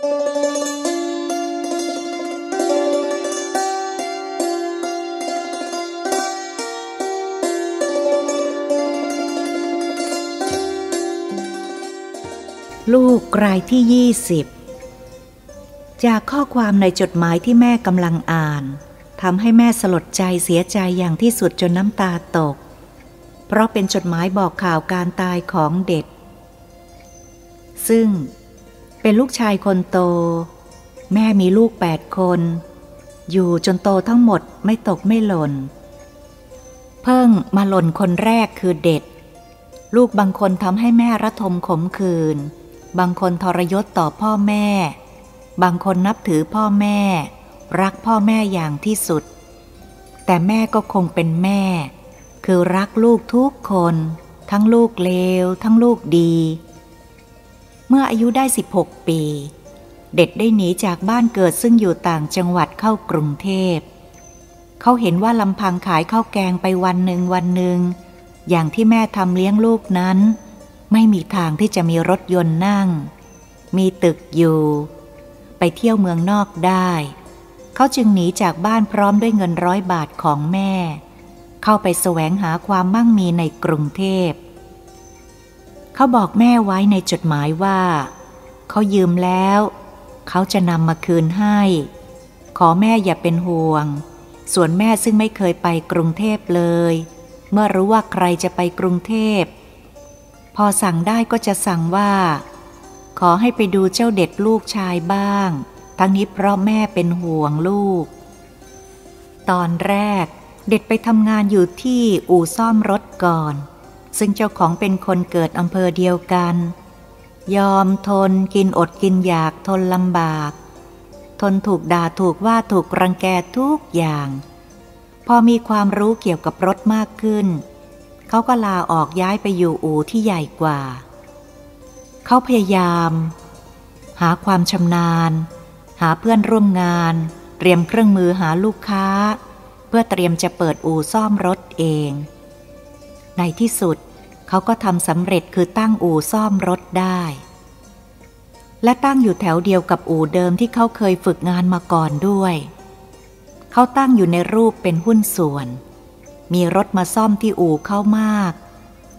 ลูกรายที่ยี่สิบจากข้อความในจดหมายที่แม่กำลังอ่านทำให้แม่สลดใจเสียใจอย่างที่สุดจนน้ำตาตก เพราะเป็นจดหมายบอกข่าวการตายของเด็ก ซึ่ง เป็นลูกชายคนโต แม่มีลูกแปดคน อยู่จนโตทั้งหมดไม่ตกไม่หล่น เพิ่งมาหล่นคนแรกคือเด็ด ลูกบางคนทำให้แม่ระทมขมขื่นบางคนทรยศต่อพ่อแม่ บางคนนับถือพ่อแม่ รักพ่อแม่อย่างที่สุด แต่แม่ก็คงเป็นแม่ คือรักลูกทุกคน ทั้งลูกเลว ทั้งลูกดี เมื่ออายุได้ 16 ปี เด็ดได้หนีจากบ้านเกิดซึ่งอยู่ต่างจังหวัดเข้ากรุงเทพ เขาเห็นว่าลำพังขายข้าวแกงไปวันหนึ่งวันหนึ่ง อย่างที่แม่ทำเลี้ยงลูกนั้น ไม่มีทางที่จะมีรถยนต์นั่ง มีตึกอยู่ ไปเที่ยวเมืองนอกได้ เขาจึงหนีจากบ้านพร้อมด้วยเงินร้อยบาทของแม่ เข้าไปแสวงหาความมั่งมีในกรุงเทพ เขาบอกแม่ไว้ในจดหมายว่า เขายืมแล้ว เขาจะนำมาคืนให้ ขอแม่อย่าเป็นห่วง ส่วนแม่ซึ่งไม่เคยไปกรุงเทพเลย เมื่อรู้ว่าใครจะไปกรุงเทพ พอสั่งได้ก็จะสั่งว่า ขอให้ไปดูเจ้าเด็ดลูกชายบ้าง ทั้งนี้เพราะแม่เป็นห่วงลูก ตอนแรกเด็ดไปทำงานอยู่ที่อู่ซ่อมรถก่อน ซึ่งเจ้าของเป็นคนเกิดอำเภอเดียวกัน ยอมทนกินอดกินอยากทนลำบาก ทนถูกด่าถูกว่าถูกรังแกทุกอย่าง พอมีความรู้เกี่ยวกับรถมากขึ้น เขาก็ลาออกย้ายไปอยู่อู่ที่ใหญ่กว่า เขาพยายาม หาความชำนาญ หาเพื่อนร่วมงาน เตรียมเครื่องมือหาลูกค้า เพื่อเตรียมจะเปิดอู่ซ่อมรถเองในที่สุด เขาก็ทำสำเร็จคือตั้งอู่ซ่อมรถได้ และตั้งอยู่แถวเดียวกับอู่เดิมที่เขาเคยฝึกงานมาก่อนด้วย เขาตั้งอยู่ในรูปเป็นหุ้นส่วน มีรถมาซ่อมที่อู่เขามาก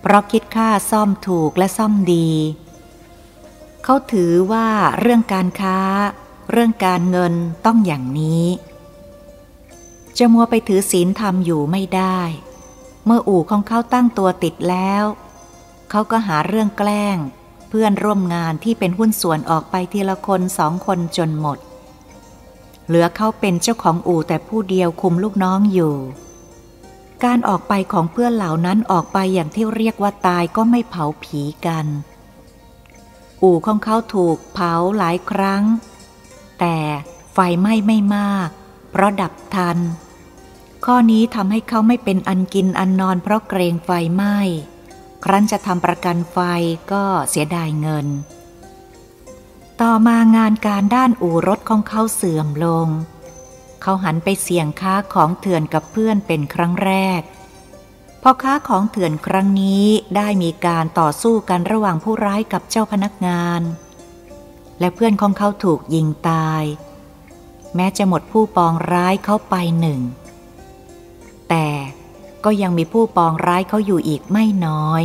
เพราะคิดค่าซ่อมถูกและซ่อมดี เขาถือว่าเรื่องการค้า เรื่องการเงินต้องอย่างนี้จะมัวไปถือศีลธรรมอยู่ไม่ได้ เมื่ออู่ของเขาตั้งตัวติดแล้ว เขาก็หาเรื่องแกล้ง เพื่อนร่วมงานที่เป็นหุ้นส่วนออกไปทีละคนสองคนจนหมด เหลือเขาเป็นเจ้าของอู่แต่ผู้เดียวคุมลูกน้องอยู่ การออกไปของเพื่อนเหล่านั้นออกไปอย่างที่เรียกว่าตายก็ไม่เผาผีกัน อู่ของเขาถูกเผาหลายครั้ง แต่ไฟไหม้ไม่มาก เพราะดับทัน ข้อนี้ทำให้เขาไม่เป็นอันกินอันนอนเพราะเกรงไฟไหม้ ครั้นจะทำประกันไฟก็เสียดายเงิน ต่อมางานการด้านอู่รถของเขาเสื่อมลง เขาหันไปเสี่ยงค้าของเถื่อนกับเพื่อนเป็นครั้งแรก พอค้าของเถื่อนครั้งนี้ได้มีการต่อสู้กันระหว่างผู้ร้ายกับเจ้าพนักงาน และเพื่อนของเขาถูกยิงตาย แม้จะหมดผู้ปองร้ายเขาไปหนึ่ง แต่ก็ยังมีผู้ปองร้ายเขาอยู่อีกไม่น้อย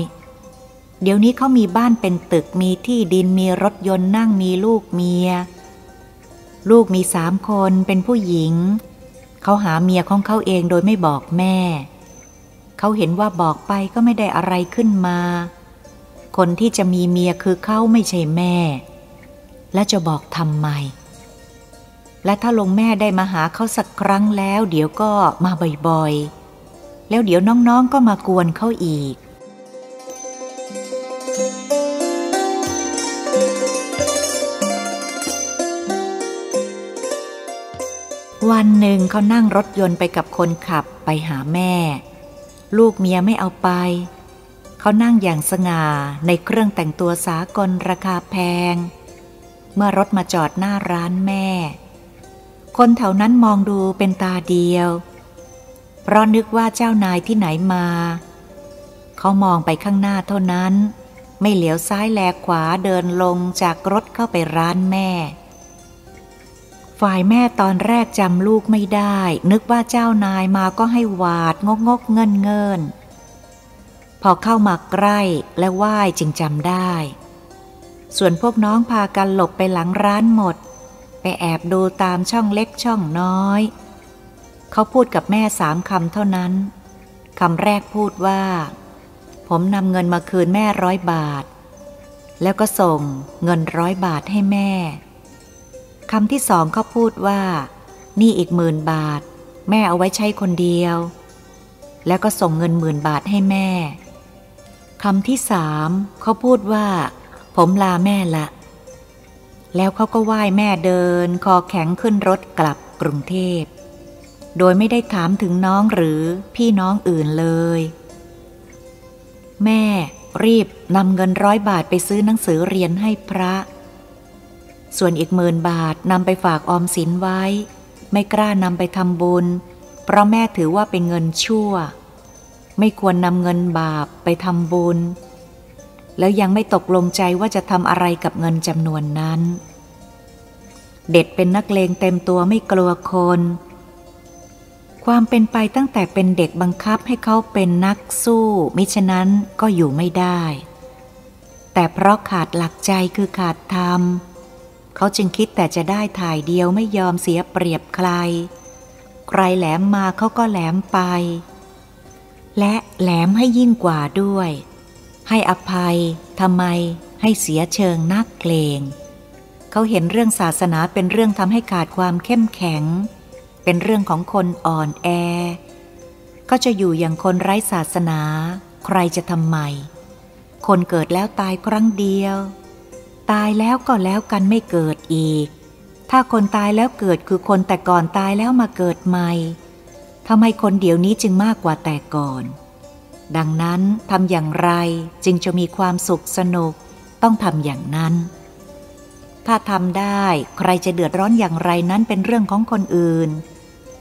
เดี๋ยวนี้เขามีบ้านเป็นตึกมีที่ดินมีรถยนต์นั่งมีลูกเมีย ลูกมีสามคนเป็นผู้หญิง เขาหาเมียของเขาเองโดยไม่บอกแม่ เขาเห็นว่าบอกไปก็ไม่ได้อะไรขึ้นมา คนที่จะมีเมียคือเขาไม่ใช่แม่ และจะบอกทำไม และถ้าลงแม่ได้มาหาเขาสักครั้งแล้ว เดี๋ยวก็มาบ่อยๆ แล้วเดี๋ยวน้องๆก็มากวนเขาอีก วันหนึ่งเขานั่งรถยนต์ไปกับคนขับไปหาแม่ ลูกเมียไม่เอาไป เขานั่งอย่างสง่าในเครื่องแต่งตัวสากลราคาแพง เมื่อรถมาจอดหน้าร้านแม่ คนแถวนั้นมองดูเป็นตาเดียว เพราะนึกว่าเจ้านายที่ไหนมา เขามองไปข้างหน้าเท่านั้น ไม่เหลียวซ้ายแลขวาเดินลงจากรถเข้าไปร้านแม่ ฝ่ายแม่ตอนแรกจำลูกไม่ได้ นึกว่าเจ้านายมาก็ให้หวาดงกงกเงินเงินพอเข้ามาใกล้และไหว้จึงจำได้ ส่วนพวกน้องพากันหลบไปหลังร้านหมด ไปแอบดูตามช่องเล็กช่องน้อย เขาพูดกับแม่สามคำเท่านั้นคำแรกพูดว่า ผมนำเงินมาคืนแม่ร้อยบาท แล้วก็ส่งเงินร้อยบาทให้แม่คำที่สองเขาพูดว่า นี่อีกหมื่นบาท แม่เอาไว้ใช้คนเดียว แล้วก็ส่งเงินหมื่นบาทให้แม่คำที่สามเขาพูดว่า ผมลาแม่ละ แล้วเขาก็ไหว้แม่เดิน คอแข็งขึ้นรถกลับกรุงเทพ โดยไม่ได้ถามถึงน้องหรือพี่น้องอื่นเลย แม่รีบนำเงินร้อยบาทไปซื้อหนังสือเรียนให้พระ ส่วนอีกหมื่นบาทนำไปฝากออมสินไว้ ไม่กล้านำไปทำบุญ เพราะแม่ถือว่าเป็นเงินชั่ว ไม่ควรนำเงินบาปไปทำบุญ แล้วยังไม่ตกลงใจว่าจะทำอะไรกับเงินจำนวนนั้น เด็ดเป็นนักเลงเต็มตัวไม่กลัวคน ความเป็นไปตั้งแต่เป็นเด็กบังคับให้เขาเป็นนักสู้ มิฉะนั้นก็อยู่ไม่ได้ แต่เพราะขาดหลักใจคือขาดธรรม เขาจึงคิดแต่จะได้ถ่ายเดียวไม่ยอมเสียเปรียบใคร ใครแหลมมาเขาก็แหลมไป และแหลมให้ยิ่งกว่าด้วย ให้อภัยทำไมให้เสียเชิงนักเกรงเขาเห็นเรื่องศาสนาเป็นเรื่องทำให้ขาดความเข้มแข็ง เป็นเรื่องของคนอ่อนแอ ก็จะอยู่อย่างคนไร้ศาสนา ใครจะทำไม คนเกิดแล้วตายครั้งเดียว ตายแล้วก็แล้วกันไม่เกิดอีก ถ้าคนตายแล้วเกิดคือคนแต่ก่อนตายแล้วมาเกิดใหม่ทำไมคนเดี๋ยวนี้จึงมากกว่าแต่ก่อน ดังนั้นทำอย่างไรจึงจะมีความสุขสนุกต้องทำอย่างนั้น ถ้าทำได้ใครจะเดือดร้อนอย่างไรนั้นเป็นเรื่องของคนอื่น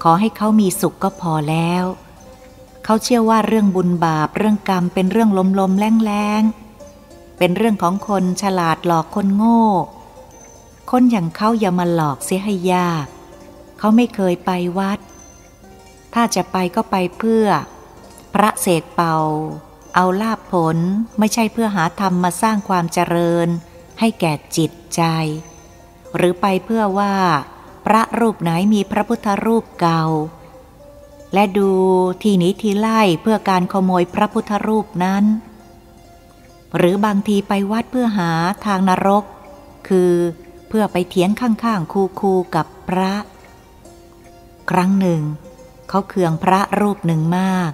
ขอให้เขามีสุขก็พอแล้ว เขาเชื่อว่าเรื่องบุญบาปเรื่องกรรมเป็นเรื่องลมลมแรงแรงเป็นเรื่องของคนฉลาดหลอกคนโง่ คนอย่างเขาอย่ามาหลอกเสียให้ยาก เขาไม่เคยไปวัด ถ้าจะไปก็ไปเพื่อ พระเสกเป่า เอาลาบผลไม่ใช่เพื่อหาธรรมมาสร้างความเจริญ ให้แก่จิตใจ หรือไปเพื่อว่า พระรูปไหนมีพระพุทธรูปเก่า และดูทีนี้ทีไล่เพื่อการขโมยพระพุทธรูปนั้น หรือบางทีไปวัดเพื่อหาทางนรก คือเพื่อไปเถียงข้างๆ คูๆกับพระ ครั้งหนึ่ง เขาเคืองพระรูปหนึ่งมาก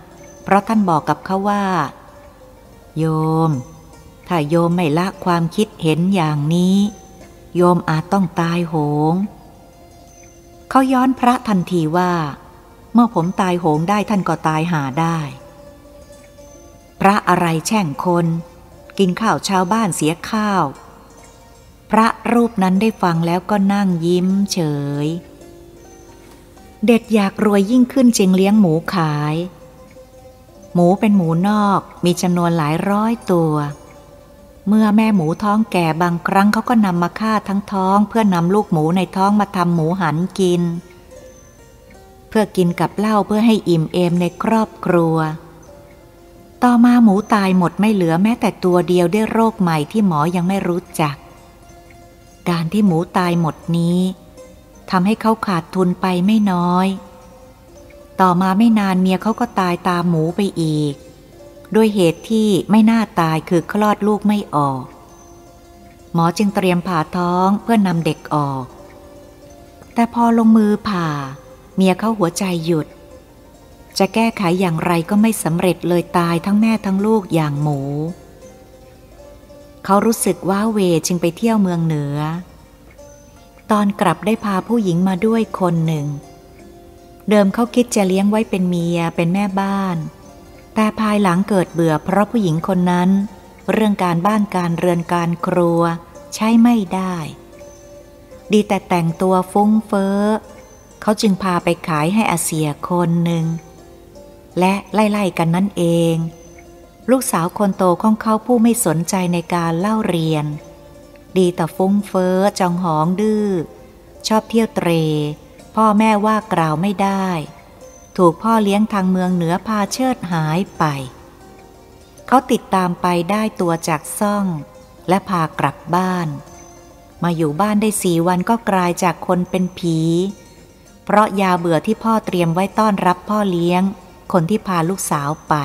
เพราะท่านบอกกับเขาว่า โยม ถ้าโยมไม่ละความคิดเห็นอย่างนี้ โยมอาจต้องตายโหง เขาย้อนพระทันทีว่า เมื่อผมตายโหงได้ท่านก็ตายหาได้ พระอะไรแช่งคน กินข้าวชาวบ้านเสียข้าว พระรูปนั้นได้ฟังแล้วก็นั่งยิ้มเฉยเด็ดอยากรวยยิ่งขึ้นจึงเลี้ยงหมูขาย มูเป็นหมูนอกมีจำนวนหลายร้อยตัว เมื่อแม่หมูท้องแก่บางครั้งเขาก็นำมาฆ่าทั้งท้อง เพื่อนำลูกหมูในท้องมาทำหมูหันกิน เพื่อกินกับเหล้าเพื่อให้อิ่มเอมในครอบครัว ต่อมาหมูตายหมดไม่เหลือแม้แต่ตัวเดียวด้วยโรคใหม่ที่หมอยังไม่รู้จัก การที่หมูตายหมดนี้ทำให้เขาขาดทุนไปไม่น้อย ต่อมาไม่นานเมียเขาก็ตายตามหมูไปอีก ด้วยเหตุที่ไม่น่าตายคือคลอดลูกไม่ออก หมอจึงเตรียมผ่าท้องเพื่อนำเด็กออก แต่พอลงมือผ่า เมียเขาหัวใจหยุด จะแก้ไขอย่างไรก็ไม่สำเร็จเลยตายทั้งแม่ทั้งลูกอย่างหมู เขารู้สึกว่าเวจึงไปเที่ยวเมืองเหนือ ตอนกลับได้พาผู้หญิงมาด้วยคนหนึ่ง เดิมเขาคิดจะเลี้ยงไว้เป็นเมียเป็นแม่บ้าน แต่ภายหลังเกิดเบื่อเพราะผู้หญิงคนนั้น เรื่องการบ้านการเรือนการครัวใช้ไม่ได้ ดีแต่แต่งตัวฟุ้งเฟ้อเขาจึงพาไปขายให้อาเซียคนหนึ่ง และไล่ๆกันนั่นเอง ลูกสาวคนโตของเขาผู้ไม่สนใจในการเล่าเรียน ดีแต่ฟุ้งเฟ้อจองหองดื้อ ชอบเที่ยวเตร พ่อแม่ว่ากล่าวไม่ได้ ถูกพ่อเลี้ยงทางเมืองเหนือพาเชิดหายไป เขาติดตามไปได้ตัวจากซ่อง และพากลับบ้าน มาอยู่บ้านได้สี่วันก็กลายจากคนเป็นผี เพราะยาเบื่อที่พ่อเตรียมไว้ต้อนรับพ่อเลี้ยง คนที่พาลูกสาวไป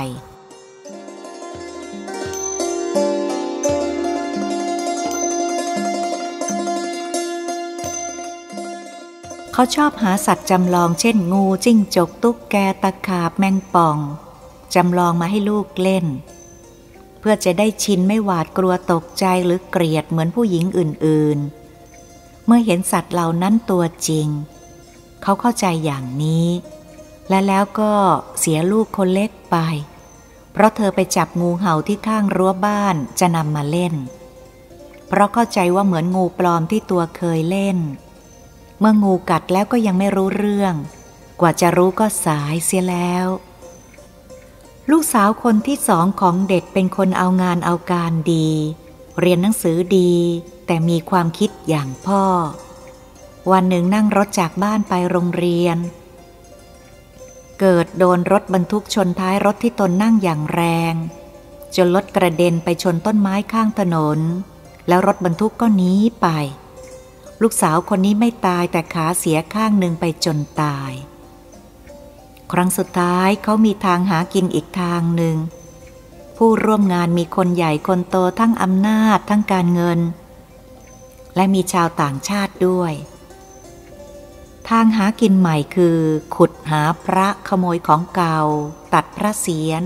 เขาชอบหาสัตว์จำลองเช่นงูจิ้งจกตุ๊กแกตะขาบแมงป่องจำลองมาให้ลูกเล่น เพื่อจะได้ชินไม่หวาดกลัวตกใจหรือเกลียดเหมือนผู้หญิงอื่นๆ เมื่อเห็นสัตว์เหล่านั้นตัวจริง เขาเข้าใจอย่างนี้ และแล้วก็เสียลูกคนเล็กไป เพราะเธอไปจับงูเห่าที่ข้างรั้วบ้านจะนำมาเล่น เพราะเข้าใจว่าเหมือนงูปลอมที่ตัวเคยเล่น เมื่องูกัดแล้วก็ยังไม่รู้เรื่อง กว่าจะรู้ก็สายเสียแล้ว ลูกสาวคนที่สองของเด็กเป็นคนเอางานเอาการดี เรียนหนังสือดี แต่มีความคิดอย่างพ่อ วันหนึ่งนั่งรถจากบ้านไปโรงเรียน เกิดโดนรถบรรทุกชนท้ายรถที่ตนนั่งอย่างแรง จนรถกระเด็นไปชนต้นไม้ข้างถนน แล้วรถบรรทุกก็หนีไป ลูกสาวคนนี้ไม่ตายแต่ขาเสียข้างหนึ่งไปจนตาย ครั้งสุดท้ายเขามีทางหากินอีกทางหนึ่ง ผู้ร่วมงานมีคนใหญ่คนโตทั้งอำนาจทั้งการเงิน และมีชาวต่างชาติด้วย ทางหากินใหม่คือ ขุดหาพระขโมยของเก่า ตัดพระเศียร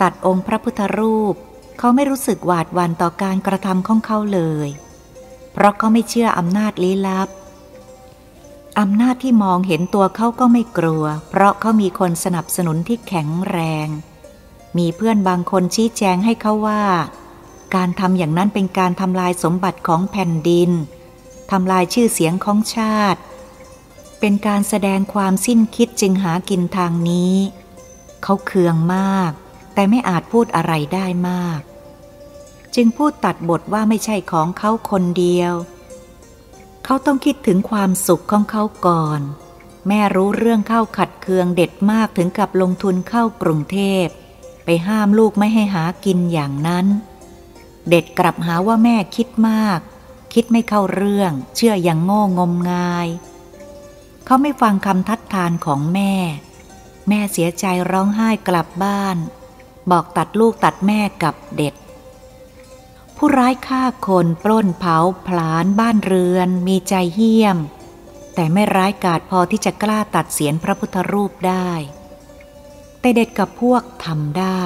ตัดองค์พระพุทธรูป เขาไม่รู้สึกหวาดวันต่อการกระทำของเขาเลย เพราะเขาไม่เชื่ออำนาจลี้ลับอำนาจที่มองเห็นตัวเขาก็ไม่กลัว เพราะเขามีคนสนับสนุนที่แข็งแรง มีเพื่อนบางคนชี้แจงให้เขาว่า การทำอย่างนั้นเป็นการทำลายสมบัติของแผ่นดินทำลายชื่อเสียงของชาติ เป็นการแสดงความสิ้นคิดจึงหากินทางนี้ เขาเคืองมาก แต่ไม่อาจพูดอะไรได้มาก จึงพูดตัดบทว่าไม่ใช่ของเขาคนเดียว เขาต้องคิดถึงความสุขของเขาก่อน แม่รู้เรื่องเข้าขัดเคืองเด็ดมากถึงกับลงทุนเข้ากรุงเทพ ไปห้ามลูกไม่ให้หากินอย่างนั้น เด็ดกลับหาว่าแม่คิดมาก คิดไม่เข้าเรื่อง เชื่ออย่างโง่งมงาย เขาไม่ฟังคำทัดทานของแม่ แม่เสียใจร้องไห้กลับบ้าน บอกตัดลูกตัดแม่กับเด็ด ผู้ร้ายฆ่าคนปล้นเผาผลาญบ้านเรือน มีใจเหี้ยม แต่ไม่ร้ายกาจพอที่จะกล้าตัดเสียนพระพุทธรูปได้ แต่เด็กกับพวกทำได้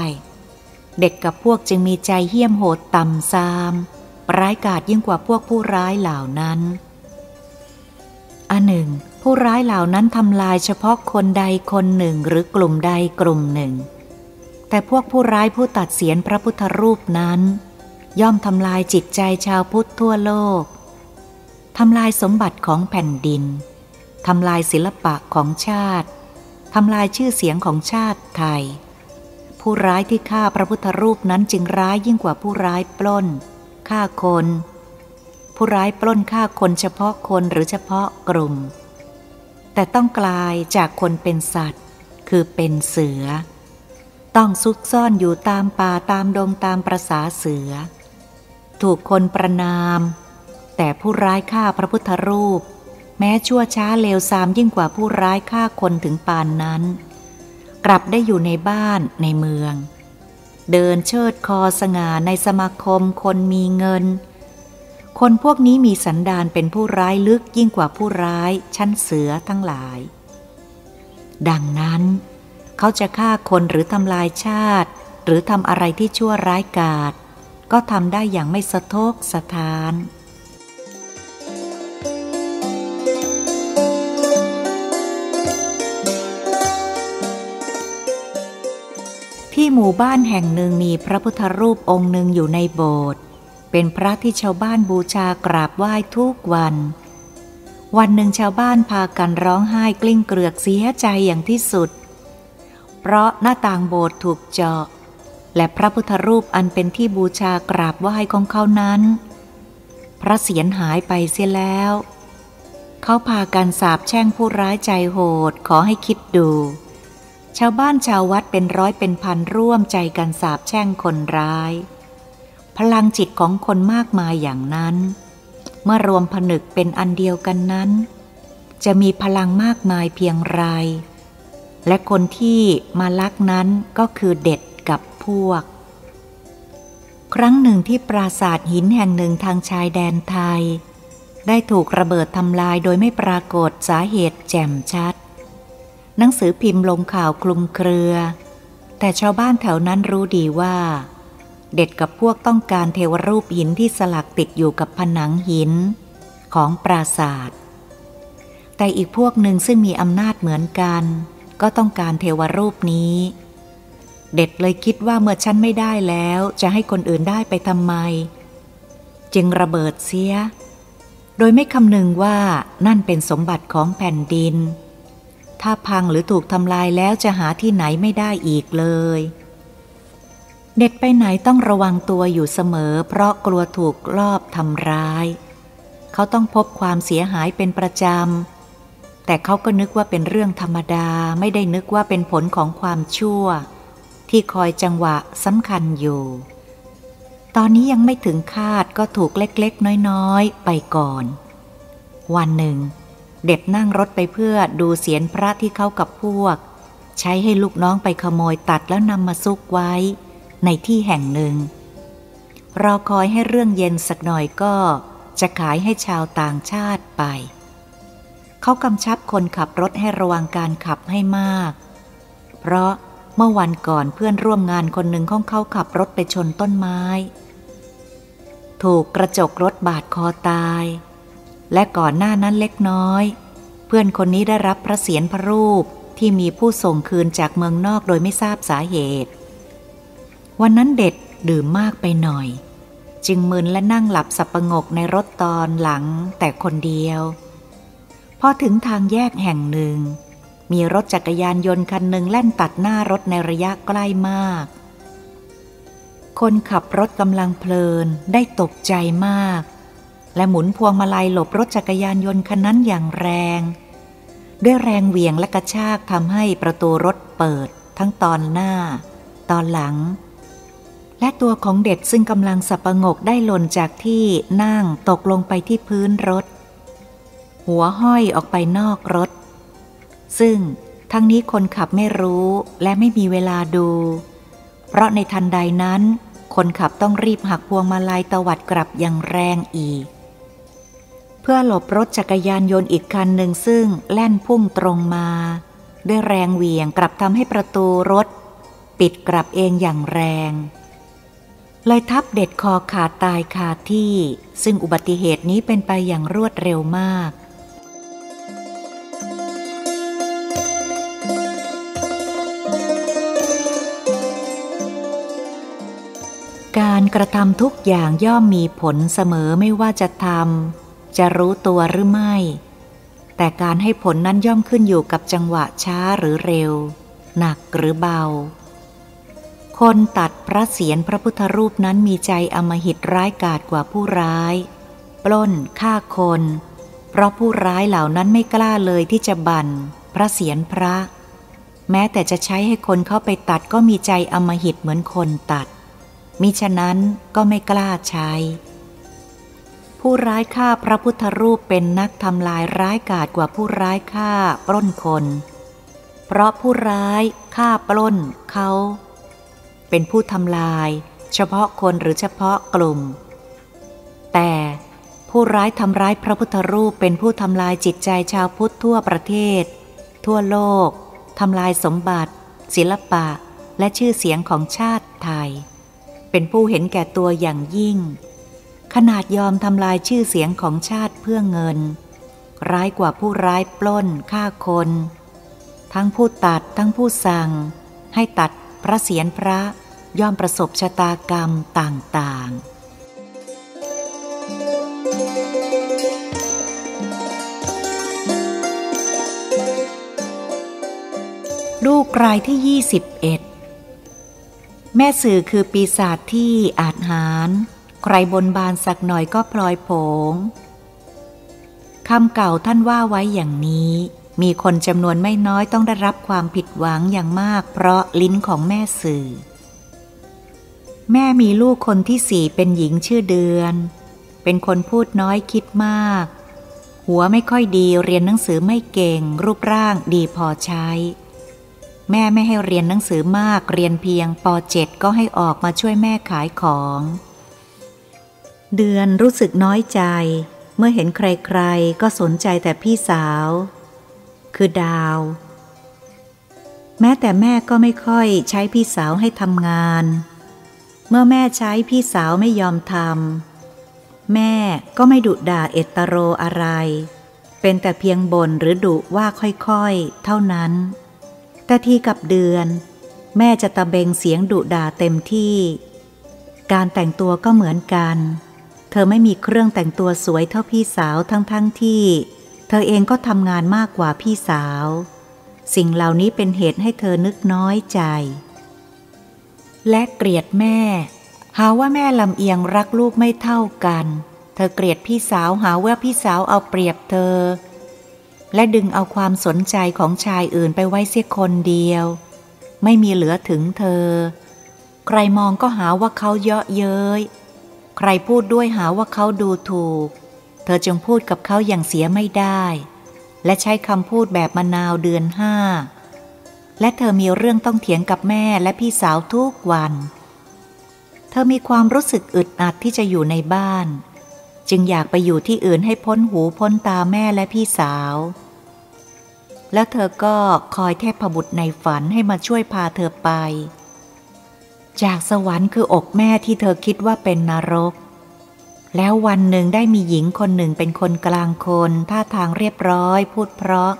เด็กกับพวกจึงมีใจเหี้ยมโหดต่ำซาม ร้ายกาจยิ่งกว่าพวกผู้ร้ายเหล่านั้นอันหนึ่ง ผู้ร้ายเหล่านั้นทำลายเฉพาะคนใดคนหนึ่งหรือกลุ่มใดกลุ่มหนึ่ง แต่พวกผู้ร้ายผู้ตัดเสียนพระพุทธรูปนั้น ย่อมทำลายจิตใจชาวพุทธทั่วโลก ทำลายสมบัติของแผ่นดิน ทำลายศิลปะของชาติ ทำลายชื่อเสียงของชาติไทย ผู้ร้ายที่ฆ่าพระพุทธรูปนั้นจึงร้ายยิ่งกว่าผู้ร้ายปล้นฆ่าคน ผู้ร้ายปล้นฆ่าคนเฉพาะคนหรือเฉพาะกลุ่ม แต่ต้องกลายจากคนเป็นสัตว์ คือเป็นเสือ ต้องซุกซ่อนอยู่ตามป่าตามดงตามประษาเสือ ถูกคนประนาม แต่ผู้ร้ายฆ่าพระพุทธรูป แม้ชั่วช้าเลวทรามยิ่งกว่าผู้ร้ายฆ่าคนถึงปานนั้น กลับได้อยู่ในบ้านในเมือง เดินเชิดคอสง่าในสมาคมคนมีเงิน คนพวกนี้มีสันดานเป็นผู้ร้ายลึกยิ่งกว่าผู้ร้ายชั้นเสือทั้งหลาย ดังนั้น เขาจะฆ่าคนหรือทำลายชาติ หรือทำอะไรที่ชั่วร้ายกาจ ก็ทำได้อย่างไม่สะทกสะทาน ที่หมู่บ้านแห่งหนึ่งมีพระพุทธรูปองค์หนึ่งอยู่ในโบสถ์เป็นพระที่ชาวบ้านบูชากราบไหว้ทุกวัน วันหนึ่งชาวบ้านพากันร้องไห้กลิ้งเกลือกเสียใจอย่างที่สุด เพราะหน้าต่างโบสถ์ถูกเจาะ และพระพุทธรูปอันเป็นที่บูชากราบไหว้ของเขานั้น พระเศียรหายไปเสียแล้ว เขาพากันสาบแช่งผู้ร้ายใจโหดขอให้คิดดู ชาวบ้านชาววัดเป็นร้อยเป็นพันร่วมใจกันสาบแช่งคนร้าย พลังจิตของคนมากมายอย่างนั้น เมื่อรวมผนึกเป็นอันเดียวกันนั้น จะมีพลังมากมายเพียงไร และคนที่มาลักนั้นก็คือเด็ด พวก ครั้งหนึ่งที่ปราสาทหินแห่งหนึ่งทางชายแดนไทย ได้ถูกระเบิดทำลายโดยไม่ปรากฏสาเหตุแจ่มชัด หนังสือพิมพ์ลงข่าวคลุมเครือ แต่ชาวบ้านแถวนั้นรู้ดีว่า เด็ดกับพวกต้องการเทวรูปหินที่สลักติดอยู่กับผนังหินของปราสาทแต่อีกพวกหนึ่งซึ่งมีอำนาจเหมือนกัน ก็ต้องการเทวรูปนี้ เด็ดเลยคิดว่าเมื่อฉันไม่ได้แล้วจะให้คนอื่นได้ไปทำไม จึงระเบิดเสีย โดยไม่คำนึงว่านั่นเป็นสมบัติของแผ่นดิน ถ้าพังหรือถูกทำลายแล้วจะหาที่ไหนไม่ได้อีกเลยเด็กไปไหนต้องระวังตัวอยู่เสมอ เพราะกลัวถูกลอบทำร้าย เขาต้องพบความเสียหายเป็นประจำ แต่เขาก็นึกว่าเป็นเรื่องธรรมดาไม่ได้นึกว่าเป็นผลของความชั่ว ที่คอยจังหวะสำคัญอยู่ ตอนนี้ยังไม่ถึงคาดก็ถูกเล็กๆ น้อยๆ ไปก่อน วันหนึ่ง เด็ดนั่งรถไปเพื่อดูเสียนพระที่เขากับพวก ใช้ให้ลูกน้องไปขโมยตัดแล้วนำมาซุกไว้ ในที่แห่งหนึ่ง รอคอยให้เรื่องเย็นสักหน่อยก็จะขายให้ชาวต่างชาติไป เขากำชับคนขับรถให้ระวังการขับให้มาก เพราะ เมื่อวันก่อนเพื่อนร่วมงานคนหนึ่งของเขาขับรถไปชนต้นไม้ ถูกกระจกรถบาดคอตาย และก่อนหน้านั้นเล็กน้อย เพื่อนคนนี้ได้รับพระเศียรพระรูปที่มีผู้ส่งคืนจากเมืองนอกโดยไม่ทราบสาเหตุ วันนั้นเด็ดดื่มมากไปหน่อย จึงมึนและนั่งหลับสับประงกในรถตอนหลังแต่คนเดียว พอถึงทางแยกแห่งหนึ่ง มีรถจักรยานยนต์คันหนึ่งแล่นตัดหน้ารถในระยะใกล้มาก คนขับรถกำลังเพลินได้ตกใจมาก และหมุนพวงมาลัยหลบรถจักรยานยนต์คันนั้นอย่างแรง ด้วยแรงเหวี่ยงและกระชากทำให้ประตูรถเปิด ทั้งตอนหน้า ตอนหลัง และตัวของเด็กซึ่งกำลังสับประงกได้หล่นจากที่นั่งตกลงไปที่พื้นรถ หัวห้อยออกไปนอกรถ ซึ่งทั้งนี้คนขับไม่รู้และไม่มีเวลาดู เพราะในทันใดนั้น คนขับต้องรีบหักพวงมาลัยตวัดกลับอย่างแรงอีก เพื่อหลบรถจักรยานยนต์อีกคันหนึ่งซึ่งแล่นพุ่งตรงมา ด้วยแรงเหวี่ยงกลับทำให้ประตูรถ ปิดกลับเองอย่างแรงเลยทับเด็ดคอขาดตายคาที่ ซึ่งอุบัติเหตุนี้เป็นไปอย่างรวดเร็วมาก การกระทำทุกอย่างย่อมมีผลเสมอไม่ว่าจะทำจะรู้ตัวหรือไม่ แต่การให้ผลนั้นย่อมขึ้นอยู่กับจังหวะช้าหรือเร็ว หนักหรือเบา คนตัดพระเศียรพระพุทธรูปนั้นมีใจอมหิตร้ายกาจกว่าผู้ร้าย ปล้นฆ่าคน เพราะผู้ร้ายเหล่านั้นไม่กล้าเลยที่จะบันพระเศียรพระ แม้แต่จะใช้ให้คนเข้าไปตัดก็มีใจอมหิตเหมือนคนตัด มิฉะนั้นก็ไม่กล้าใช้ ผู้ร้ายฆ่าพระพุทธรูปเป็นนักทำลายร้ายกาจกว่าผู้ร้ายฆ่าปล้นคน เพราะผู้ร้ายฆ่าปล้นเขา เป็นผู้ทำลาย เฉพาะคนหรือเฉพาะกลุ่ม แต่ผู้ร้ายทำร้ายพระพุทธรูปเป็นผู้ทำลายจิตใจชาวพุทธทั่วประเทศ ทั่วโลกทำลายสมบัติ ศิลปะและชื่อเสียงของชาติไทย เป็นผู้เห็นแก่ตัวอย่างยิ่ง ขนาดยอมทำลายชื่อเสียงของชาติเพื่อเงิน ร้ายกว่าผู้ร้ายปล้นฆ่าคน ทั้งผู้ตัดทั้งผู้สั่ง ให้ตัดพระเศียรพระย่อมประสบชะตากรรมต่างๆลูกรายที่ 21 แม่สื่อคือปีศาจที่อาจหารใครบนบานสักหน่อยก็พลอยผงคำเก่าท่านว่าไว้อย่างนี้ มีคนจำนวนไม่น้อยต้องได้รับความผิดหวังอย่างมาก เพราะลิ้นของแม่สื่อ แม่มีลูกคนที่สี่เป็นหญิงชื่อเดือน เป็นคนพูดน้อยคิดมาก หัวไม่ค่อยดีเรียนหนังสือไม่เก่ง รูปร่างดีพอใช้ แม่ไม่ให้เรียนหนังสือมาก เรียนเพียงป .7 ก็ให้ออกมาช่วยแม่ขายของ เดือนรู้สึกน้อยใจ เมื่อเห็นใครๆ ก็สนใจแต่พี่สาว คือดาว แม้แต่แม่ก็ไม่ค่อยใช้พี่สาวให้ทำงาน เมื่อแม่ใช้พี่สาวไม่ยอมทำแม่ก็ไม่ดุด่าเอตโรอะไร เป็นแต่เพียงบ่นหรือดุว่าค่อยๆ เท่านั้น แต่ทีกับเดือน แม่จะตะเบงเสียงดุด่าเต็มที่ การแต่งตัวก็เหมือนกัน เธอไม่มีเครื่องแต่งตัวสวยเท่าพี่สาวทั้งๆทที่ เธอเองก็ทำงานมากกว่าพี่สาว สิ่งเหล่านี้เป็นเหตุให้เธอนึกน้อยใจ และเกลียดแม่ หาว่าแม่ลำเอียงรักลูกไม่เท่ากัน เธอเกลียดพี่สาวหาว่าพี่สาวเอาเปรียบเธอ และดึงเอาความสนใจของชายอื่นไปไว้เสียคนเดียว ไม่มีเหลือถึงเธอ ใครมองก็หาว่าเขาเยาะเย้ย ใครพูดด้วยหาว่าเขาดูถูก เธอจงพูดกับเขาอย่างเสียไม่ได้ และใช้คำพูดแบบมะนาวเดือนห้า และเธอมีเรื่องต้องเถียงกับแม่และพี่สาวทุกวัน เธอมีความรู้สึกอึดอัดที่จะอยู่ในบ้าน จึงอยากไปอยู่ที่อื่นให้พ้นหูพ้นตาแม่และพี่สาว แล้วเธอก็คอยเทพบุตรในฝันให้มาช่วยพาเธอไป จากสวรรค์คืออกแม่ที่เธอคิดว่าเป็นนรก แล้ววันหนึ่งได้มีหญิงคนหนึ่งเป็นคนกลางคน ท่าทางเรียบร้อยพูดเพราะ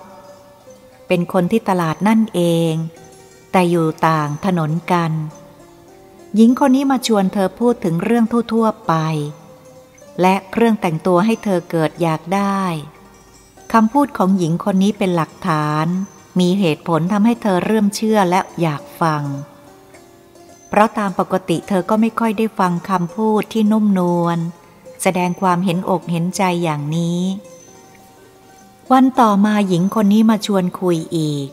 เป็นคนที่ตลาดนั่นเอง แต่อยู่ต่างถนนกัน หญิงคนนี้มาชวนเธอพูดถึงเรื่องทั่วๆไป และเครื่องแต่งตัวให้เธอเกิดอยากได้ คำพูดของหญิงคนนี้เป็นหลักฐาน มีเหตุผลทำให้เธอเริ่มเชื่อและอยากฟัง เพราะตามปกติเธอก็ไม่ค่อยได้ฟังคำพูดที่นุ่มนวลแสดงความเห็นอกเห็นใจอย่างนี้ วันต่อมาหญิงคนนี้มาชวนคุยอีก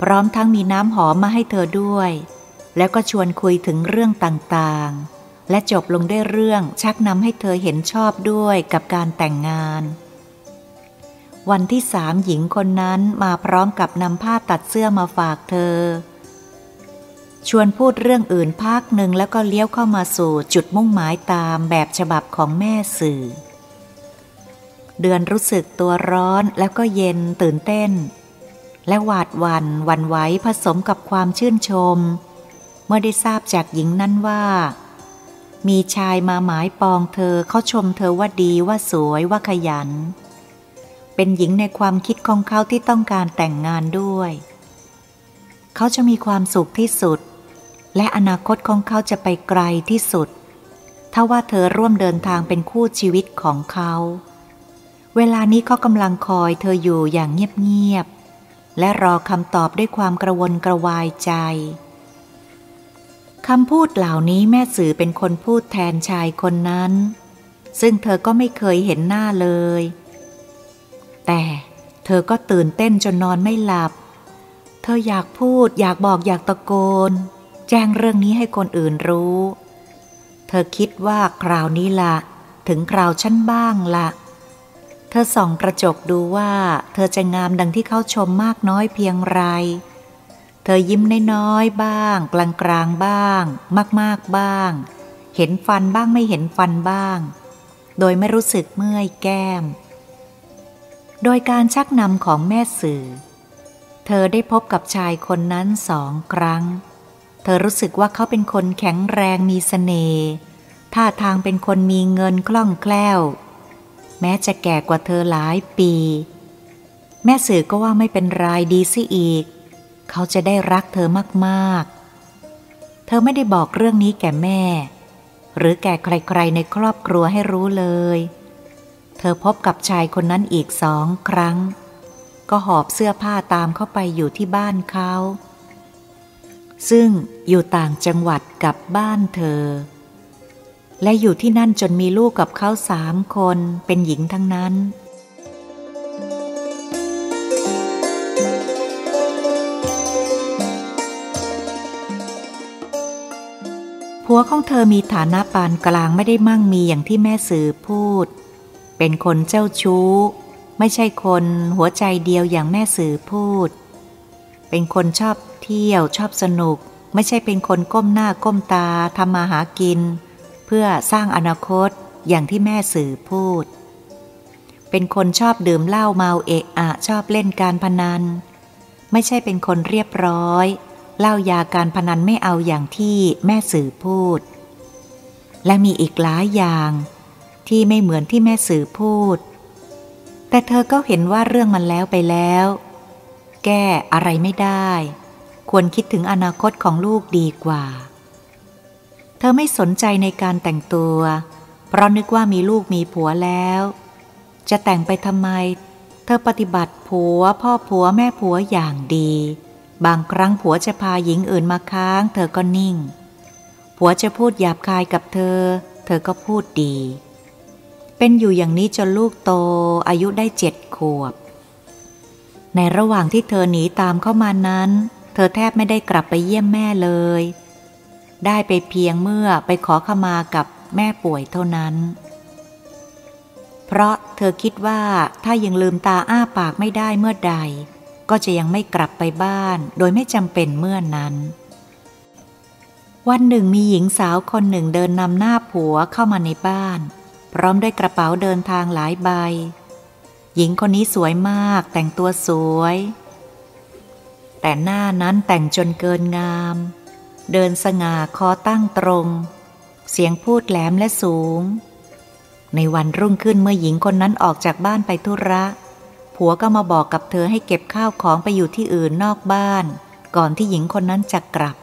พร้อมทั้งมีน้ำหอมมาให้เธอด้วย แล้วก็ชวนคุยถึงเรื่องต่างๆ และจบลงได้เรื่องชักนำให้เธอเห็นชอบด้วยกับการแต่งงาน วันที่สามหญิงคนนั้นมาพร้อมกับนำผ้าตัดเสื้อมาฝากเธอ ชวนพูดเรื่องอื่นพักหนึ่งแล้วก็เลี้ยวเข้ามาสู่จุดมุ่งหมายตามแบบฉบับของแม่สื่อ เดือนรู้สึกตัวร้อนแล้วก็เย็นตื่นเต้น และหวาดวันวันไหวผสมกับความชื่นชม เมื่อได้ทราบจากหญิงนั้นว่ามีชายมาหมายปองเธอเขาชมเธอว่าดีว่าสวยว่าขยัน เป็นหญิงในความคิดของเขาที่ต้องการแต่งงานด้วย เขาจะมีความสุขที่สุด และอนาคตของเขาจะไปไกลที่สุด ถ้าว่าเธอร่วมเดินทางเป็นคู่ชีวิตของเขา เวลานี้เขากำลังคอยเธออยู่อย่างเงียบๆ และรอคำตอบด้วยความกระวนกระวายใจคำพูดเหล่านี้แม่สื่อเป็นคนพูดแทนชายคนนั้น ซึ่งเธอก็ไม่เคยเห็นหน้าเลย แต่เธอก็ตื่นเต้นจนนอนไม่หลับ เธออยากพูดอยากบอกอยากตะโกน แจ้งเรื่องนี้ให้คนอื่นรู้ เธอคิดว่าคราวนี้ละถึงคราวฉันบ้างละเธอส่องกระจกดูว่า เธอจะงามดังที่เขาชมมากน้อยเพียงไร เธอยิ้มน้อยๆบ้าง กลางๆบ้าง มากๆบ้าง เห็นฟันบ้างไม่เห็นฟันบ้าง โดยไม่รู้สึกเมื่อยแก้ม โดยการชักนำของแม่สื่อ เธอได้พบกับชายคนนั้นสองครั้ง เธอรู้สึกว่าเขาเป็นคนแข็งแรงมีสเสน่ห์ท่าทางเป็นคนมีเงินคล่องแคล่ว แม้จะแก่กว่าเธอหลายปี แม่สื่อก็ว่าไม่เป็นไรดีสิอีก เขาจะได้รักเธอมากๆ เธอไม่ได้บอกเรื่องนี้แก่แม่ หรือแก่ใครๆในครอบครัวให้รู้เลย เธอพบกับชายคนนั้นอีกสองครั้ง ก็หอบเสื้อผ้าตามเข้าไปอยู่ที่บ้านเขา ซึ่งอยู่ต่างจังหวัดกับบ้านเธอ และอยู่ที่นั่นจนมีลูกกับเขาสามคนเป็นหญิงทั้งนั้นผัวของเธอมีฐานะปานกลางไม่ได้มั่งมีอย่างที่แม่สื่อพูด เป็นคนเจ้าชู้ ไม่ใช่คนหัวใจเดียวอย่างแม่สื่อพูด เป็นคนชอบเที่ยวชอบสนุก ไม่ใช่เป็นคนก้มหน้าก้มตาทำมาหากิน เพื่อสร้างอนาคตอย่างที่แม่สื่อพูด เป็นคนชอบดื่มเหล้าเมาเอะอะชอบเล่นการพนัน ไม่ใช่เป็นคนเรียบร้อยเล่ายาการพนันไม่เอาอย่างที่แม่สื่อพูด และมีอีกหลายอย่าง ที่ไม่เหมือนที่แม่สื่อพูด แต่เธอก็เห็นว่าเรื่องมันแล้วไปแล้ว แก้อะไรไม่ได้ ควรคิดถึงอนาคตของลูกดีกว่า เธอไม่สนใจในการแต่งตัว เพราะนึกว่ามีลูกมีผัวแล้ว จะแต่งไปทำไม เธอปฏิบัติผัว พ่อผัวแม่ผัวอย่างดี บางครั้งผัวจะพาหญิงอื่นมาค้าง เธอก็นิ่ง ผัวจะพูดหยาบคายกับเธอ เธอก็พูดดี เป็นอยู่อย่างนี้จนลูกโตอายุได้เจ็ดขวบ ในระหว่างที่เธอหนีตามเข้ามานั้น เธอแทบไม่ได้กลับไปเยี่ยมแม่เลย ได้ไปเพียงเมื่อไปขอขมากับแม่ป่วยเท่านั้น เพราะเธอคิดว่าถ้ายังลืมตาอ้าปากไม่ได้เมื่อใด ก็จะยังไม่กลับไปบ้าน โดยไม่จำเป็นเมื่อนนั้น วันหนึ่งมีหญิงสาวคนหนึ่งเดินนำหน้าผัวเข้ามาในบ้าน พร้อมด้วยกระเป๋าเดินทางหลายใบ หญิงคนนี้สวยมากแต่งตัวสวย แต่หน้านั้นแต่งจนเกินงาม เดินสง่าคอตั้งตรง เสียงพูดแหลมและสูง ในวันรุ่งขึ้นเมื่อหญิงคนนั้นออกจากบ้านไปธุระผัวก็มาบอกกับเธอให้เก็บข้าวของไปอยู่ที่อื่นนอกบ้าน ก่อนที่หญิงคนนั้นจะกลับ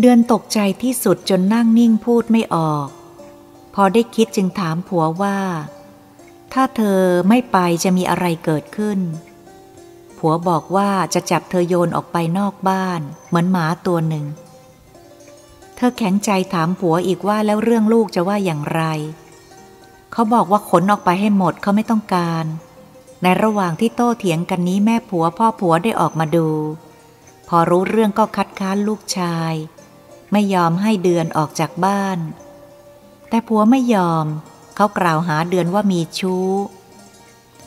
เดือนตกใจที่สุดจนนั่งนิ่งพูดไม่ออก พอได้คิดจึงถามผัวว่า ถ้าเธอไม่ไปจะมีอะไรเกิดขึ้น ผัวบอกว่าจะจับเธอโยนออกไปนอกบ้าน เหมือนหมาตัวหนึ่ง เธอแข็งใจถามผัวอีกว่าแล้วเรื่องลูกจะว่าอย่างไร เขาบอกว่าขนออกไปให้หมดเขาไม่ต้องการ ในระหว่างที่โต้เถียงกันนี้แม่ผัวพ่อผัวได้ออกมาดู พอรู้เรื่องก็คัดค้านลูกชาย ไม่ยอมให้เดือนออกจากบ้าน แต่ผัวไม่ยอม เขากล่าวหาเดือนว่ามีชู้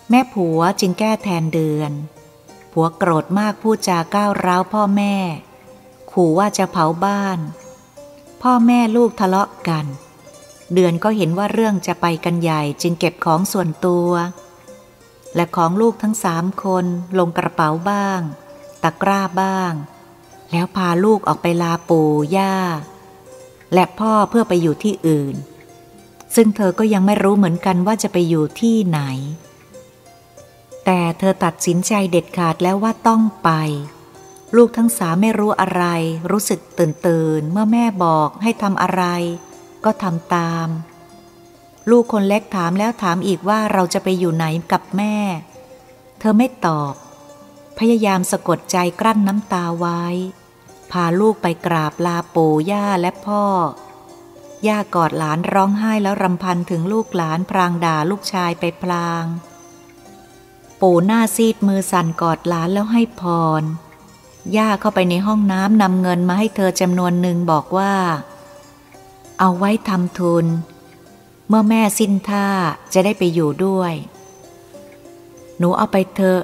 แม่ผัวจึงแก้แทนเดือน ผัวโกรธมากพูดจาก้าวร้าวพ่อแม่ ขู่ว่าจะเผาบ้าน พ่อแม่ลูกทะเลาะกัน เดือนก็เห็นว่าเรื่องจะไปกันใหญ่จึงเก็บของส่วนตัว และของลูกทั้งสามคนลงกระเป๋าบ้าง ตะกร้าบ้าง แล้วพาลูกออกไปลาปู่ย่าและพ่อเพื่อไปอยู่ที่อื่น ซึ่งเธอก็ยังไม่รู้เหมือนกันว่าจะไปอยู่ที่ไหน แต่เธอตัดสินใจเด็ดขาดแล้วว่าต้องไป ลูกทั้งสามไม่รู้อะไร รู้สึกตื่นตื่นเมื่อแม่บอกให้ทำอะไร ก็ทำตาม ลูกคนเล็กถามแล้วถามอีกว่าเราจะไปอยู่ไหนกับแม่ เธอไม่ตอบ พยายามสะกดใจกลั้นน้ำตาไว้ พาลูกไปกราบลาปู่ย่าและพ่อ ย่ากอดหลานร้องไห้แล้วรำพันถึงลูกหลานพรางด่าลูกชายไปพลาง ปู่หน้าซีดมือสั่นกอดหลานแล้วให้พร ย่าเข้าไปในห้องน้ำนำเงินมาให้เธอจำนวนหนึ่งบอกว่า เอาไว้ทำทุน เมื่อแม่สิ้นท่าจะได้ไปอยู่ด้วย หนูเอาไปเถอะ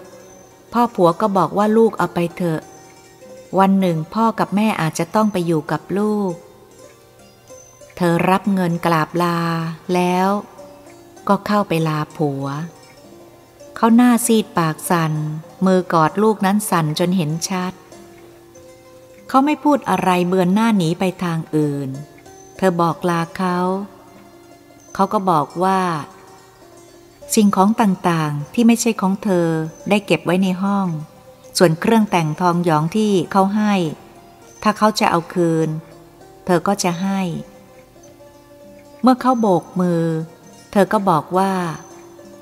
พ่อผัวก็บอกว่าลูกเอาไปเถอะ วันหนึ่งพ่อกับแม่อาจจะต้องไปอยู่กับลูก ธอรับเงินกราบลาแล้วก็เข้าไปลาผัว เขาหน้าซีดปากสัน่น มือกอดลูกนั้นสั่นจนเห็นชัด เขาไม่พูดอะไรเบือนหน้าหนีไปทางอื่น เธอบอกลาเขา เขาก็บอกว่า สิ่งของต่างๆที่ไม่ใช่ของเธอได้เก็บไว้ในห้อง ส่วนเครื่องแต่งทองหยองที่เขาให้ ถ้าเขาจะเอาคืน เธอก็จะให้ เมื่อเขาโบกมือ เธอก็บอกว่า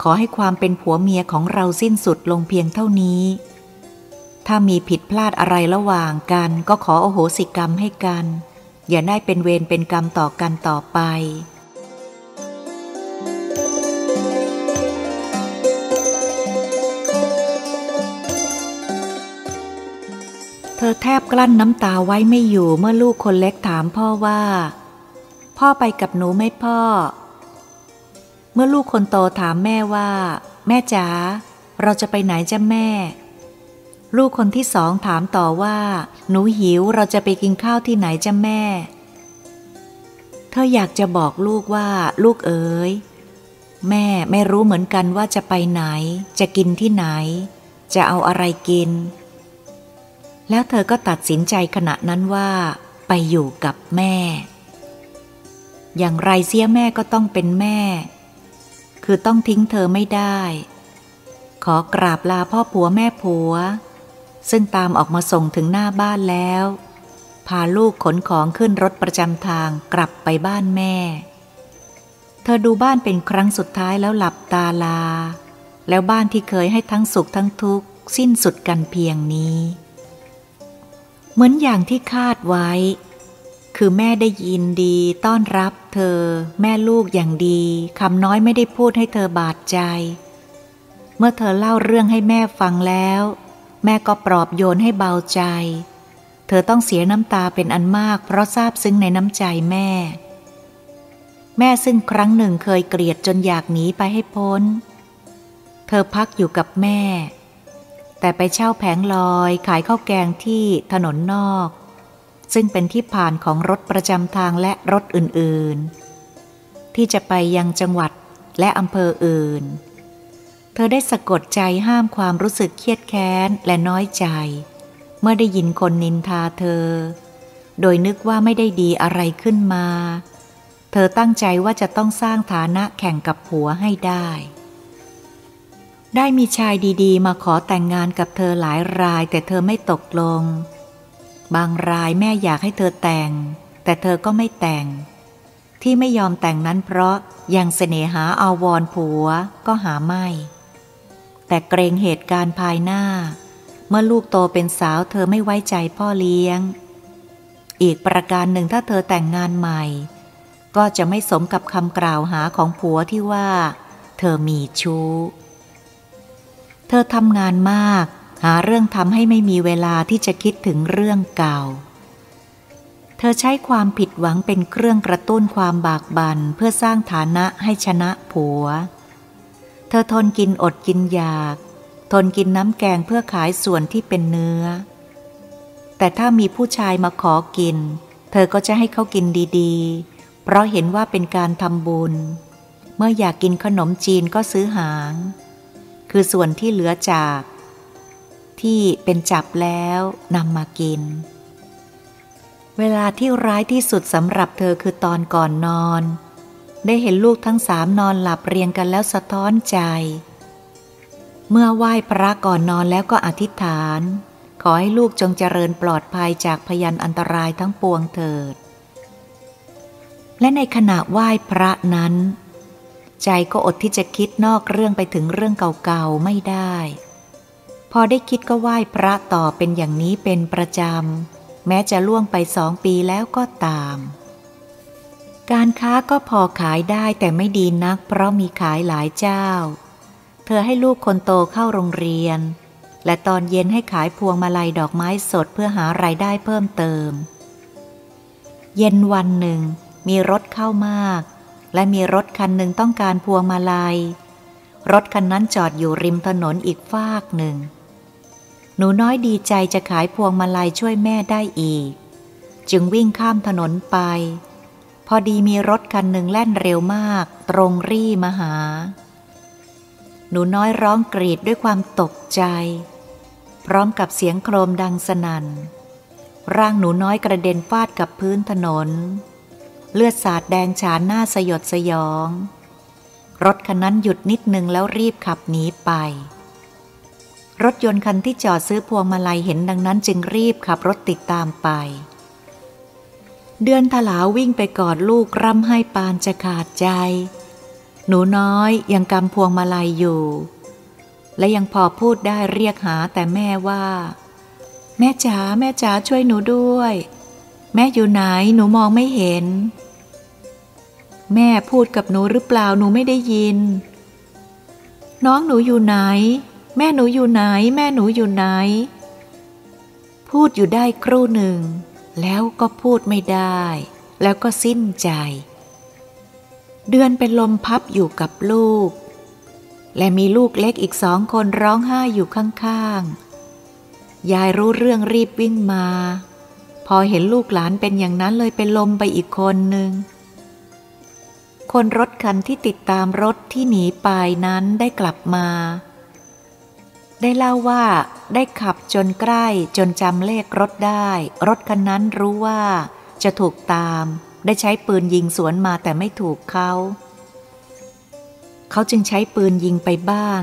ขอให้ความเป็นผัวเมียของเราสิ้นสุดลงเพียงเท่านี้ ถ้ามีผิดพลาดอะไรระหว่างกันก็ขอโอโหสิกรรมให้กัน อย่าได้เป็นเวรเป็นกรรมต่อกันต่อไปเธออแทบกลั้นน้ำตาไว้ไม่อยู่เมื่อลูกคนเล็กถามพ่อว่า พ่อไปกับหนูไหมพ่อ เมื่อลูกคนโตถามแม่ว่า แม่จ๋าเราจะไปไหนจ้ะแม่ ลูกคนที่สองถามต่อว่า หนูหิวเราจะไปกินข้าวที่ไหนจ้ะแม่ เธออยากจะบอกลูกว่า ลูกเอ๋ยแม่ไม่รู้เหมือนกันว่าจะไปไหน จะกินที่ไหน จะเอาอะไรกิน แล้วเธอก็ตัดสินใจขณะนั้นว่า ไปอยู่กับแม่ อย่างไรเสียแม่ก็ต้องเป็นแม่ คือต้องทิ้งเธอไม่ได้ ขอกราบลาพ่อผัวแม่ผัว ซึ่งตามออกมาส่งถึงหน้าบ้านแล้ว พาลูกขนของขึ้นรถประจำทางกลับไปบ้านแม่ เธอดูบ้านเป็นครั้งสุดท้ายแล้วหลับตาลา แล้วบ้านที่เคยให้ทั้งสุขทั้งทุกข์สิ้นสุดกันเพียงนี้ เหมือนอย่างที่คาดไว้ คือแม่ได้ยินดีต้อนรับเธอ แม่ลูกอย่างดีคำน้อยไม่ได้พูดให้เธอบาดใจ เมื่อเธอเล่าเรื่องให้แม่ฟังแล้ว แม่ก็ปลอบโยนให้เบาใจ เธอต้องเสียน้ำตาเป็นอันมาก เพราะซาบซึ้งในน้ำใจแม่ แม่ซึ่งครั้งหนึ่งเคยเกลียดจนอยากหนีไปให้พ้น เธอพักอยู่กับแม่ แต่ไปเช่าแผงลอยขายข้าวแกงที่ถนนนอก ซึ่งเป็นที่ผ่านของรถประจำทางและรถอื่นๆ ที่จะไปยังจังหวัดและอำเภออื่น เธอได้สะกดใจห้ามความรู้สึกเครียดแค้นและน้อยใจ เมื่อได้ยินคนนินทาเธอ โดยนึกว่าไม่ได้ดีอะไรขึ้นมา เธอตั้งใจว่าจะต้องสร้างฐานะแข่งกับผัวให้ได้ ได้มีชายดีๆ มาขอแต่งงานกับเธอหลายรายแต่เธอไม่ตกลง บางรายแม่อยากให้เธอแต่ง แต่เธอก็ไม่แต่ง ที่ไม่ยอมแต่งนั้นเพราะยังเสน่หาอาวรผัวก็หาไม่ แต่เกรงเหตุการณ์ภายหน้า เมื่อลูกโตเป็นสาวเธอไม่ไว้ใจพ่อเลี้ยง อีกประการหนึ่งถ้าเธอแต่งงานใหม่ ก็จะไม่สมกับคำกล่าวหาของผัวที่ว่า เธอมีชู้ เธอทำงานมาก หาเรื่องทำให้ไม่มีเวลาที่จะคิดถึงเรื่องเก่า เธอใช้ความผิดหวังเป็นเครื่องกระตุ้นความบากบั่นเพื่อสร้างฐานะให้ชนะผัว เธอทนกินอดกินอยาก ทนกินน้ำแกงเพื่อขายส่วนที่เป็นเนื้อ แต่ถ้ามีผู้ชายมาขอกิน เธอก็จะให้เขากินดีๆ เพราะเห็นว่าเป็นการทำบุญ เมื่ออยากกินขนมจีนก็ซื้อหาง คือส่วนที่เหลือจาก ที่เป็นจับแล้วนำมากิน เวลาที่ร้ายที่สุดสำหรับเธอคือตอนก่อนนอน ได้เห็นลูกทั้งสามนอนหลับเรียงกันแล้วสะท้อนใจ เมื่อไหว้พระก่อนนอนแล้วก็อธิษฐาน ขอให้ลูกจงเจริญปลอดภัยจากพยันอันตรายทั้งปวงเถิด และในขณะไหว้พระนั้น ใจก็อดที่จะคิดนอกเรื่องไปถึงเรื่องเก่าๆไม่ได้ พอได้คิดก็ไหว้พระต่อเป็นอย่างนี้เป็นประจำ แม้จะล่วงไปสองปีแล้วก็ตาม การค้าก็พอขายได้แต่ไม่ดีนัก เพราะมีขายหลายเจ้า เธอให้ลูกคนโตเข้าโรงเรียน และตอนเย็นให้ขายพวงมาลัยดอกไม้สดเพื่อหารายได้เพิ่มเติม เย็นวันหนึ่ง มีรถเข้ามาก และมีรถคันหนึ่งต้องการพวงมาลัยรถคันนั้นจอดอยู่ริมถนนอีกฟากหนึ่ง หนูน้อยดีใจจะขายพวงมาลัยช่วยแม่ได้อีก จึงวิ่งข้ามถนนไป พอดีมีรถคันหนึ่งแล่นเร็วมาก ตรงรี่มาหา หนูน้อยร้องกรีดด้วยความตกใจ พร้อมกับเสียงโครมดังสนัน่น ร่างหนูน้อยกระเด็นฟาดกับพื้นถนน เลือดสาดแดงฉานหน้าสยดสยอง รถคันนั้นหยุดนิดนึงแล้วรีบขับหนีไป รถยนต์คันที่จอดซื้อพวงมาลัยเห็นดังนั้นจึงรีบขับรถติดตามไป เดือนถลาวิ่งไปกอดลูกร่ำให้ปานจะขาดใจ หนูน้อยยังกำพวงมาลัยอยู่ และยังพอพูดได้เรียกหาแต่แม่ว่า แม่จ๋าแม่จ๋าช่วยหนูด้วย แม่อยู่ไหนหนูมองไม่เห็น แม่พูดกับหนูหรือเปล่าหนูไม่ได้ยิน น้องหนูอยู่ไหน แม่หนูอยู่ไหน แม่หนูอยู่ไหน พูดอยู่ได้ครู่หนึ่ง แล้วก็พูดไม่ได้ แล้วก็สิ้นใจ เดือนเป็นลมพับอยู่กับลูก และมีลูกเล็กอีกสองคนร้องไห้อยู่ข้างๆ ยายรู้เรื่องรีบวิ่งมา พอเห็นลูกหลานเป็นอย่างนั้นเลยเป็นลมไปอีกคนหนึ่งคนรถคันที่ติดตามรถที่หนีไปนั้นได้กลับมา ได้เล่าว่าได้ขับจนใกล้จนจำเลขรถได้ รถคันนั้นรู้ว่าจะถูกตาม ได้ใช้ปืนยิงสวนมาแต่ไม่ถูกเขาเขาจึงใช้ปืนยิงไปบ้าง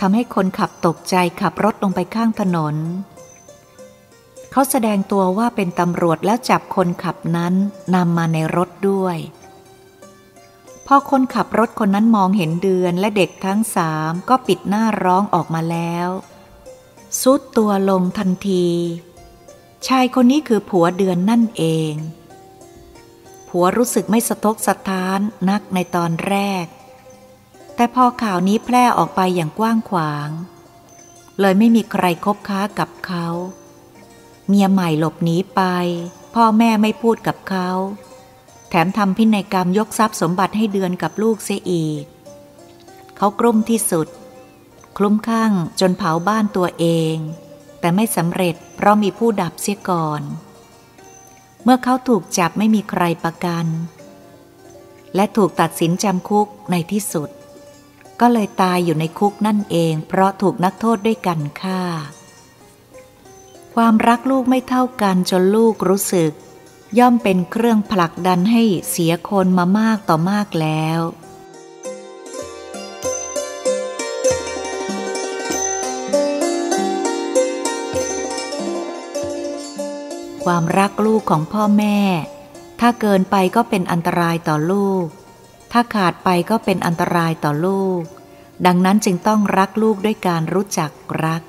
ทำให้คนขับตกใจขับรถลงไปข้างถนน เขาแสดงตัวว่าเป็นตำรวจแล้วจับคนขับนั้นนำมาในรถด้วย พอคนขับรถคนนั้นมองเห็นเดือนและเด็กทั้งสามก็ปิดหน้าร้องออกมาแล้วซุดตัวลงทันที ชายคนนี้คือผัวเดือนนั่นเอง ผัวรู้สึกไม่สะทกสะท้านนักในตอนแรก แต่พอข่าวนี้แพร่ออกไปอย่างกว้างขวาง เลยไม่มีใครคบค้ากับเขา เมียใหม่หลบหนีไป พ่อแม่ไม่พูดกับเขา ถมทำพินัยกรรมยกทรัพย์สมบัติให้เดือนกับลูกเสียอีก เขากลุ้มที่สุด คลุ้มข้างจนเผาบ้านตัวเอง แต่ไม่สำเร็จเพราะมีผู้ดับเสียก่อน เมื่อเขาถูกจับไม่มีใครประกัน และถูกตัดสินจำคุกในที่สุด ก็เลยตายอยู่ในคุกนั่นเอง เพราะถูกนักโทษด้วยกันฆ่า ความรักลูกไม่เท่ากันจนลูกรู้สึก ย่อมเป็นเครื่องผลักดันให้เสียคนมามากต่อมากแล้ว ความรักลูกของพ่อแม่ ถ้าเกินไปก็เป็นอันตรายต่อลูก ถ้าขาดไปก็เป็นอันตรายต่อลูก ดังนั้นจึงต้องรักลูกด้วยการรู้จักรัก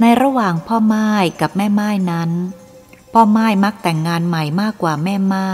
ในระหว่างพ่อไม้กับแม่ไม้นั้น พ่อไม้มักแต่งงานใหม่มากกว่าแม่ไม้